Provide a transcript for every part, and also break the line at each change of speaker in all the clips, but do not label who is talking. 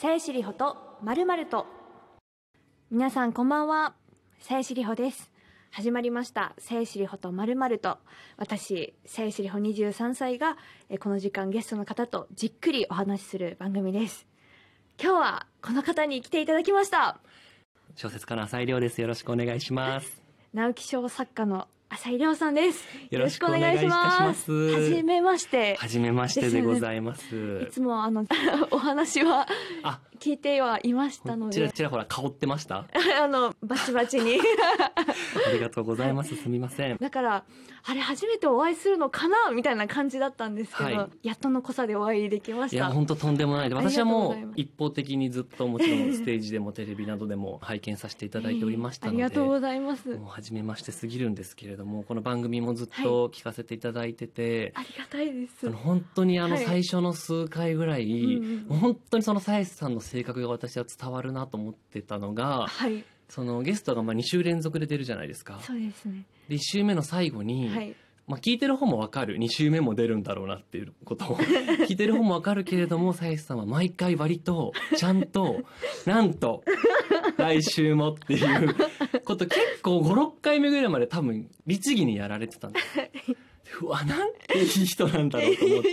さえしりほとまるまると。皆さんこんばんは。さえしりほです。始まりました「さえしりほとまるまると」私さえしりほ23歳がえこの時間ゲストの方とじっくりお話しする番組です。今日はこの方に来ていただきました。
小説家の浅井亮です。よろしくお願いします。
直木賞作家の浅井亮さんです。
よろしくお願いします。
はじめまして。
はじめましてでございます。
いつもあの お話は
あ、
聞いてはいましたの
ちら
で
ちらほら香ってました？
あのバチバチに。
ありがとうございます。すみません。
だからあれ初めてお会いするのかなみたいな感じだったんですけど、
はい。
やっとの濃さでお会いできま
いや
した
本当とんでもない。で私はも
とう
一方的にずっともちろんステージでもテレビなどでも拝見させていただいておりましたので、
ありがとうございます。
もう初めましてすぎるんですけれどもこの番組もずっと聞かせていただいてて、
ありがたいです。
本当にあの
はい。
最初の数回ぐらい、
うんうん
本当にそのさえさんの性格が私は伝わるなと思ってたのが
はい。
そのゲストがまあ2週連続で出るじゃないですか。
そうですね。
で1週目の最後に、
はい。
まあ、聞いてる方も分かる2週目も出るんだろうなっていうことを。聞いてる方も分かるけれどもさえさんは毎回割とちゃんとなんと来週もっていうこと結構56回目ぐらいまで多分律儀にやられてたんです。うわなんていい人なんだろうと思って。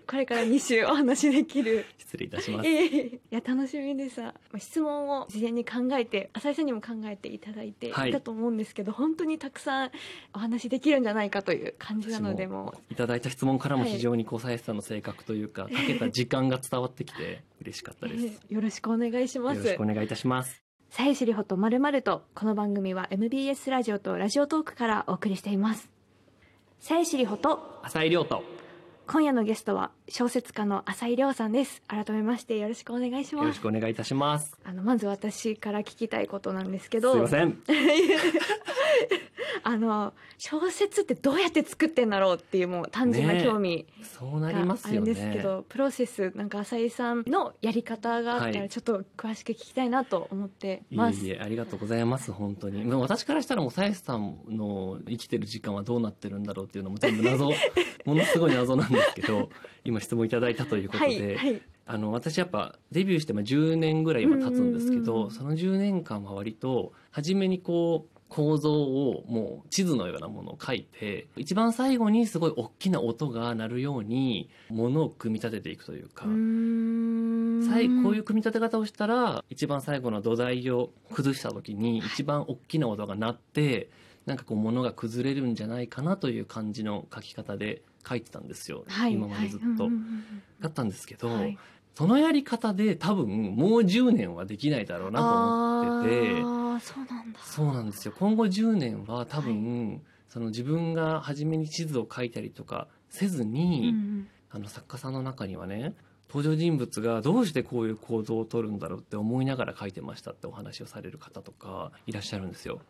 これから2週お話できる。
失礼いたします。
ええ。いや楽しみでさまあ質問を事前に考えて浅井さんにも考えていただいてい
はい。
たと思うんですけど、本当にたくさんお話できるんじゃないかという感じなのでもう。
いただいた質問からも
はい。
非常にこうさんの性格というか、かけた時間が伝わってきて嬉しかったです。
え えよろしくお願いしま
よ
す
ろしくお願いいたします。
さえしりほとまるまるとこの番組は MBS ラジオとラジオトークからお送りしていますさえしりほと
浅井亮と
今夜のゲストは小説家の浅井亮さんです改めましてよろしくお願いし
よろし
ます
くお願いいたします。
あのまず私から聞きたいことなんですけど
すいません。
あの小説ってどうやって作ってんだろうっていうもう単純な興味
そうな
があ
りますよ
るんですけ
ね。
ど、プロセスなんか浅井さんのやり方があった
はい
らちょっと詳しく聞きたいなと思って
い
ます。
えいえありがとうございます本当に。まあ私からしたらもうさえさんの生きてる時間はどうなってるんだろうっていうのも全部謎 ものすごい謎なんですけど、今質問いただいたということ
はい
で、
はい。
あの私やっぱデビューしてまあ10年ぐらい今経つんですけど、その10年間は割と初めにこう構造をもう地図のようなものを書いて一番最後にすごい大きな音が鳴るようにものを組み立てていくというか。こういう組み立て方をしたら一番最後の土台を崩した時に一番大きな音が鳴ってなんかこう物が崩れるんじゃないかなという感じの書き方で書いてたんですよ、
はい
今までずっと。だったんですけど、
うんはい。
そのやり方で多分もう10年はできないだろうなと思ってて。
ああそうなんだ。
そうなんですよ。今後10年は多分、その自分が初めに地図を書いたりとかせずに、
うん
あの作家さんの中にはね登場人物がどうしてこういう構造を取るんだろうって思いながら書いてましたってお話をされる方とかいらっしゃるんですよ。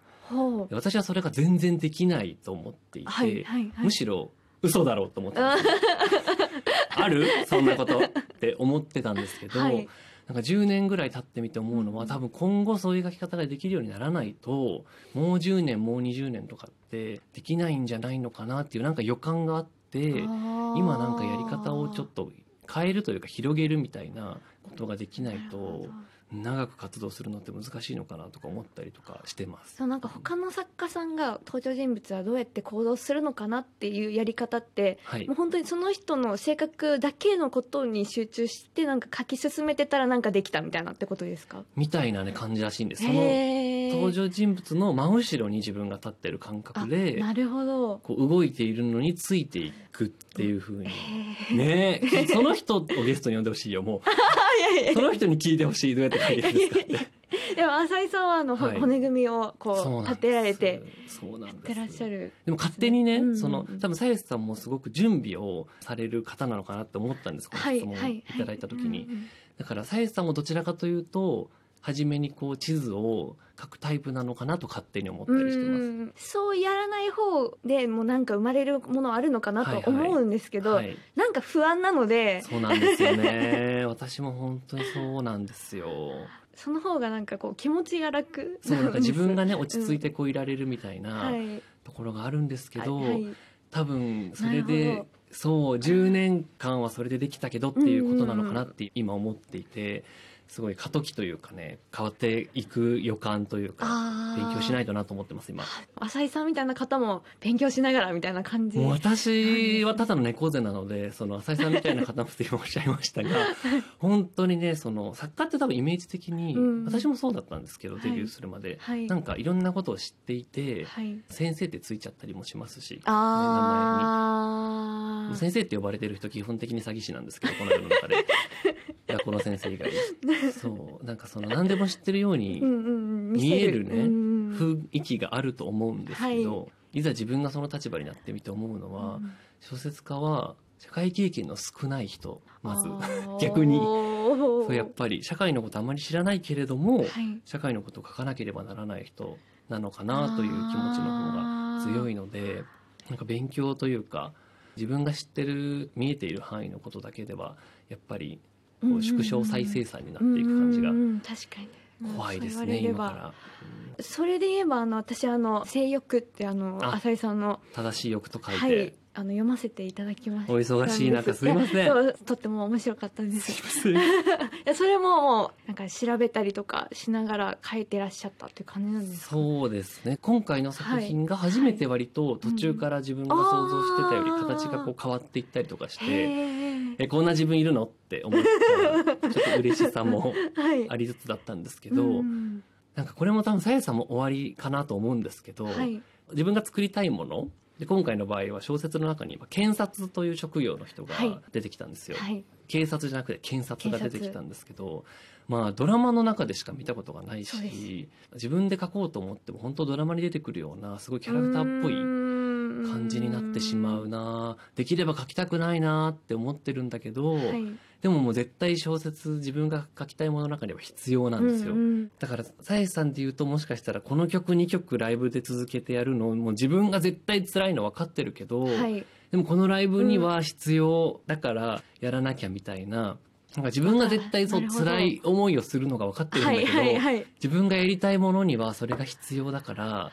私はそれが全然できないと思っていて、
はいはいはい。
むしろ嘘だろうと思ってた。んですよある？そんなことって思ってたんですけど、
はい。
なんか10年ぐらい経ってみて思うのは、
うん
多分今後そういう書き方ができるようにならないともう10年もう20年とかってできないんじゃないのかなっていうなんか予感があって今
今
なんかやり方をちょっと変えるというか広げるみたいなことができないと長く活動するのって難しいのかなとか思ったりとかしてます。
そうなんか他の作家さんが登場人物はどうやって行動するのかなっていうやり方って
はい
もう本当にその人の性格だけのことに集中してなんか書き進めてたらなんかできたみたいなってことですか？
みたいなね感じらしいんです。その登場人物の真後ろに自分が立ってる感
あ
覚で
なるほど。
こう動いているのについていくっていう風に。
へー
ねえ。その人をゲストに呼んでほしいよも
う。や
その人に聞いてほしいどうやって書いてるんですかって。
でも浅井さんはあの、ほ
はい。
骨組みをこ
そう
立てられてやってらっしゃる。
でも勝手にね、
うん
その多分さゆさんもすごく準備をされる方なのかなって思ったんですこの質問をいただいた時に、だからさゆさんもどちらかというと初めにこう地図を書くタイプなのかなと勝手に思ったりしてます。
うんそうやらない方でもうなんか生まれるものあるのかなと思うんですけど、
はい、
なんか不安なので。
そうなんですよね。私も本当にそうなんですよ。
その方がなんかこう気持ちが楽。
そうなんか自分がね 落ち着い
て
てこういられるみたいな
はい。
ところがあるんですけど、
はいはい。
多分それで
ほ
そう10年間はそれでできたけどっていうことなのかなって今思っていてすごい過渡期というかね変わっていく予感というか勉強しないいとなと思ってます今。
浅井さんみたいな方も勉強しながらみたいな感じ。
私はただの猫背なのでその浅井さんみたいな方もって今おっしゃいましたが本当にねその作家って多分イメージ的に、
うん。
私もそうだったんですけど
はい。
デビューするまで、
はい。
なんかいろんなことを知っていて、
はい。
先生ってついちゃったりもしますし
あー。
先生って呼ばれてる人基本的に詐欺師なんですけどこの世の中で学校の先生以外。そう。なんかその何でも知ってるように見えるね
うんうん
雰囲気があると思うんですけど、い、ざ自分がその立場になってみて思うのは、
うん
小説家は社会経験の少ない人まず。逆に。そうやっぱり社会のことあまり知らないけれども、
はい。
社会のことを書かなければならない人なのかなという気持ちの方が強いのでなんか勉強というか自分が知ってる見えている範囲のことだけではやっぱりこう縮小再生産になっていく感じが
うんうんうん。確かに。
怖いですね今から、うん
それで言えばあの私あの性欲ってあの
あ。
浅井さんの
正しい欲と書いて、
はいあの読ませていただきました。
お忙しい中すいません。
とっても面白かったです。
すいません。
それももうなんか調べたりとかしながら書いてらっしゃったっていう感じなんですか？
そうですね。今回の作品が初めて割と途中から自分が想像してたより
うん
形がこう変わっていったりとかして
へー
えこんな自分いるの？って思ったちょっと嬉しさも
はい。
ありつつだったんですけど、
うん。
なんかこれも多分さやさんも終わりかなと思うんですけど、
はい。
自分が作りたいもので今回の場合は小説の中に検察という職業の人が
はい。
出てきたんですよ、
はい。
警察じゃなくて検察が出てきたんですけどまあドラマの中でしか見たことがないし自分で書こうと思っても本当ドラマに出てくるようなすごいキャラクターっぽい感じになってしまうなできれば書きたくないなって思ってるんだけど、
はい。
でももう絶対小説自分が書きたいものの中には必要なんですよ、
うんうん。
だからさやさんで言うともしかしたらこの曲2曲ライブで続けてやるのもう自分が絶対辛いの分かってるけど、
はい。
でもこのライブには必要だからやらなきゃみたいな,、なんか自分が絶対そう辛い思いをするのが分かってるんだけど、
はいはいはい。
自分がやりたいものにはそれが必要だから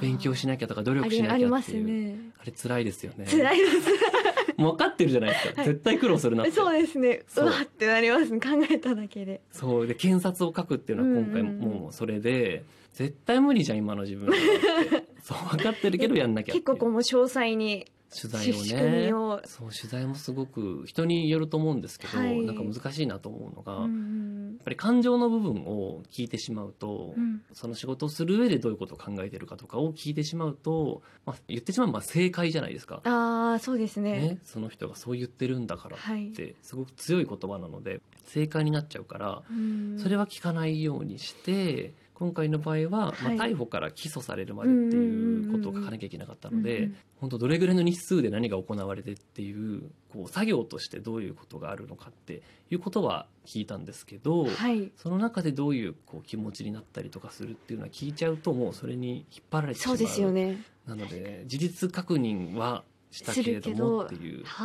勉強しなきゃとか努力しなきゃっていう。
すね。
あれ辛いですよね。
辛いです。
もう分かってるじゃないですか、
はい。
絶対苦労するなって。
そうですね。う。わってなりますね。考えただけで。
そう。で検察を書くっていうのは今回もうそれで、絶対無理じゃん今の自分 そう分かってるけどやんなきゃ
結構こうもう詳細に
取材をね。
を。
そう取材もすごく人によると思うんですけど、
はい。
なんか難しいなと思うのが、
うん
やっ
うん。
ぱり感情の部分を聞いてしまうと、
うん。
その仕事をする上でどういうことを考えてるかとかを聞いてしまうと、まあ、言ってしまえば正解じゃないですか。
ああそうですね。
ね、その人がそう言ってるんだから
はい。
ってすごく強い言葉なので正解になっちゃうから
うん。
それは聞かないようにして今回の場合は、まあ、
はい。
逮捕から起訴されるまでっていうことを書かなきゃいけなかったので本当どれぐらいの日数で何が行われてっていうこう作業としてどういうことがあるのかっていうことは聞いたんですけど、
はい。
その中でどういうこう気持ちになったりとかするっていうのは聞いちゃうともうそれに引っ張られてしま
そううですよね。
なので事実確認はしたけれどもっていう
は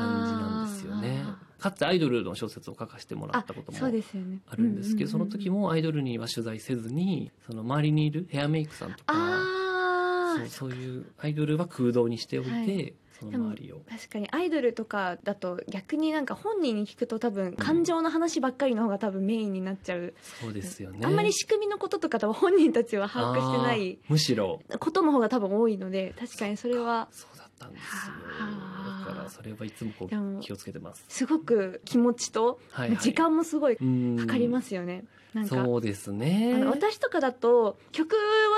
感じ
あ
なんですよね。かつてアイドルの小説を書かせてもらったこともあるんですけど、その時
も
もアイドルには取材せずにその周りにいるヘアメイクさんとかそうそういうアイドルは空洞にしておいて、
はい。
その周りを。
確かにアイドルとかだと逆になんか本人に聞くと多分感情の話ばっかりの方が多分メインになっちゃう、
そうですよね。
あんまり仕組みのこととか多分本人たちは把握してない
むしろ。
ことの方が多分多いので確かにそれは
そうだったんですよ。
はあ
だからそれはいつもこう気をつけてます。
すごく気持ちと
はいはい。
時間もすごいかかりますすよね。
そうですね。
私とかだと曲を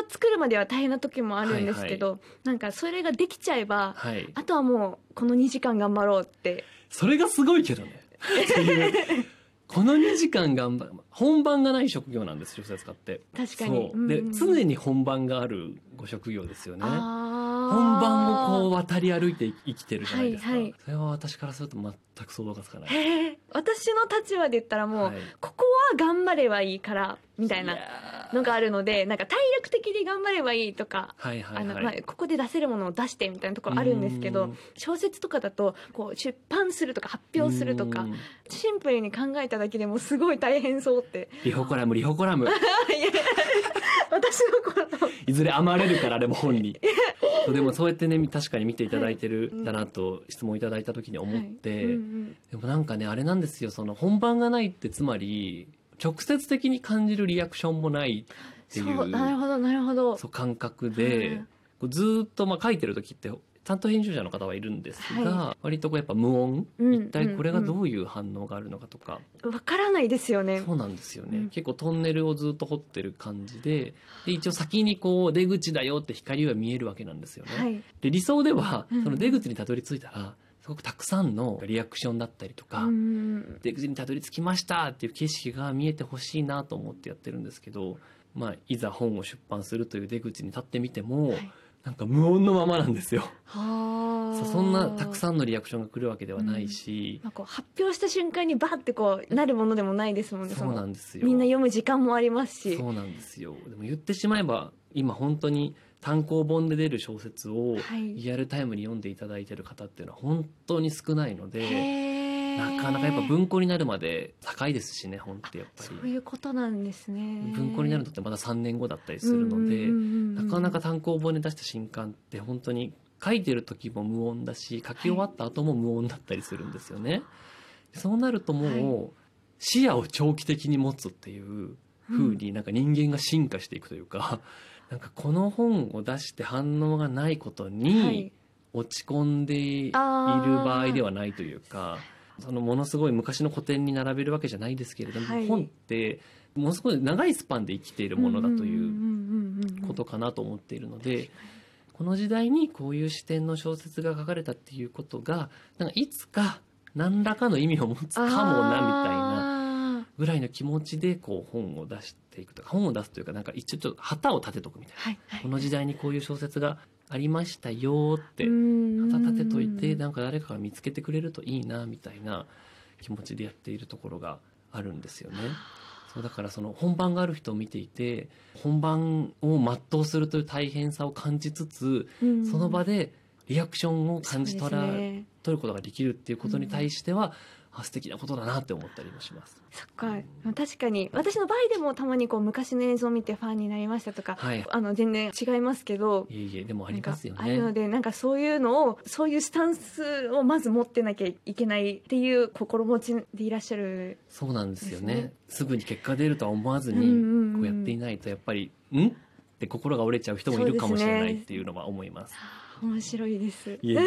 作るまでは大変な時もあるんですけど、なんかそれができちゃえば
はい。
あとはもうこの2時間頑張ろうって。
それがすごいけどね。この2時間頑張る本番がない職業なんですよ小説家って。
確かに。
そう。
んうん。
常に本番があるご職業ですよね本番をこう渡り歩いて生きてるじゃないですか、
はいはい。
それは私からすると全く想像がつかない。
私の立場で言ったらもう、
はい。
ここは頑張ればいいからみたいなのがあるのでなんか体力的に頑張ればいいとか、
はいはい
あの
はい
まあ、ここで出せるものを出してみたいなところあるんですけど
うん。
小説とかだとこう出版するとか発表するとか
うん。
シンプルに考えただけでもすごい大変そうって。
リホコラムリホコラム。
私のこと
いずれ編まれるからあれも本に。でもそうやってね確かに見ていただいてるんだなと質問いただいた時に思って、でもなんかねあれなんですよ。その本番がないってつまり直接的に感じるリアクションもないってい
そううなるほどなるほど。
そう感覚で、
うん
ずーっとまあ書いてる時って担当編集者の方はいるんですが、
は
割とこうやっぱ無音、
うん
一体これがどういう反応があるのかとか、
わからないですよね。
そうなんですよね、
うん。
結構トンネルをずっと掘ってる感じでで一応先にこう出口だよって光は見えるわけなんですよね。
はい。
で理想では
うん。
その出口にたどり着いたらすごくたくさんのリアクションだったりとか、
うん。
出口にたどり着きましたっていう景色が見えてほしいなと思ってやってるんですけど、まあ、いざ本を出版するという出口に立ってみても、
はい。
なんか無音のままなんですよ。
はあ。
そんなたくさんのリアクションが来るわけではないし、
なん。かこう発表した瞬間にバッてこうなるものでもないですもんね。
そうな
の
んですよ。
みんな読む時間もありますし。
そうなんですよ。でも言ってしまえば今本当に単行本で出る小説を
はい。
リアルタイムに読んでいただいてる方っていうのは本当に少ないので
へー。
なかなかやっぱ文庫になるまで高いですしね本ってやっぱ
そう
り
いうことなんですね。
文庫になるのってまだ3年後だったりするのでなかなか単行本で出した新刊って本当に書いてる時も無音だし書き終わった後も無音だったりするんですよね。そうなるともう視野を長期的に持つっていう風になんか人間が進化していくというか、なんかこの本を出して反応がないこと
は
に
い。
落ち込んでいる場合ではないというかそのものすごい昔の古典に並べるわけじゃないですけれども、
はい。
本ってものすごい長いスパンで生きているものだという
う
ことかなと思っているので、この時代にこういう視点の小説が書かれたっていうことがなんかいつか何らかの意味を持つかもなみたいな
な
ぐらいの気持ちでこう本を出していくとか本を出すというかなんか一応ちょっと旗を立てとくみたいな、
はいはい。
この時代にこういう小説がありましたよって
うん。
旗立てといてなんか誰かが見つけてくれるといいなみたいな気持ちでやっているところがあるんですよね。そうだからその本番がある人を見ていて本番を全うするという大変さを感じつつ
うん。
その場でリアクションを感じ取ら、
ね。
取ることができるっていうことに対しては、あ素敵なことだなって思ったりもします。
そっか確かに私の場合でもたまにこう昔の映像を見てファンになりましたとか
はい。
あの全然違いますけど
いえいえでもありますよ
あるの
ね。
でなんかそういうのをそういうスタンスをまず持ってなきゃいけないっていう心持ちでいらっしゃる
そうなんですよ
ね
ね。すぐに結果出るとは思わずにこうやっていないとやっぱりん？って心が折れちゃう人もいるかもしれないっていうのは思います。
面白いです
いえ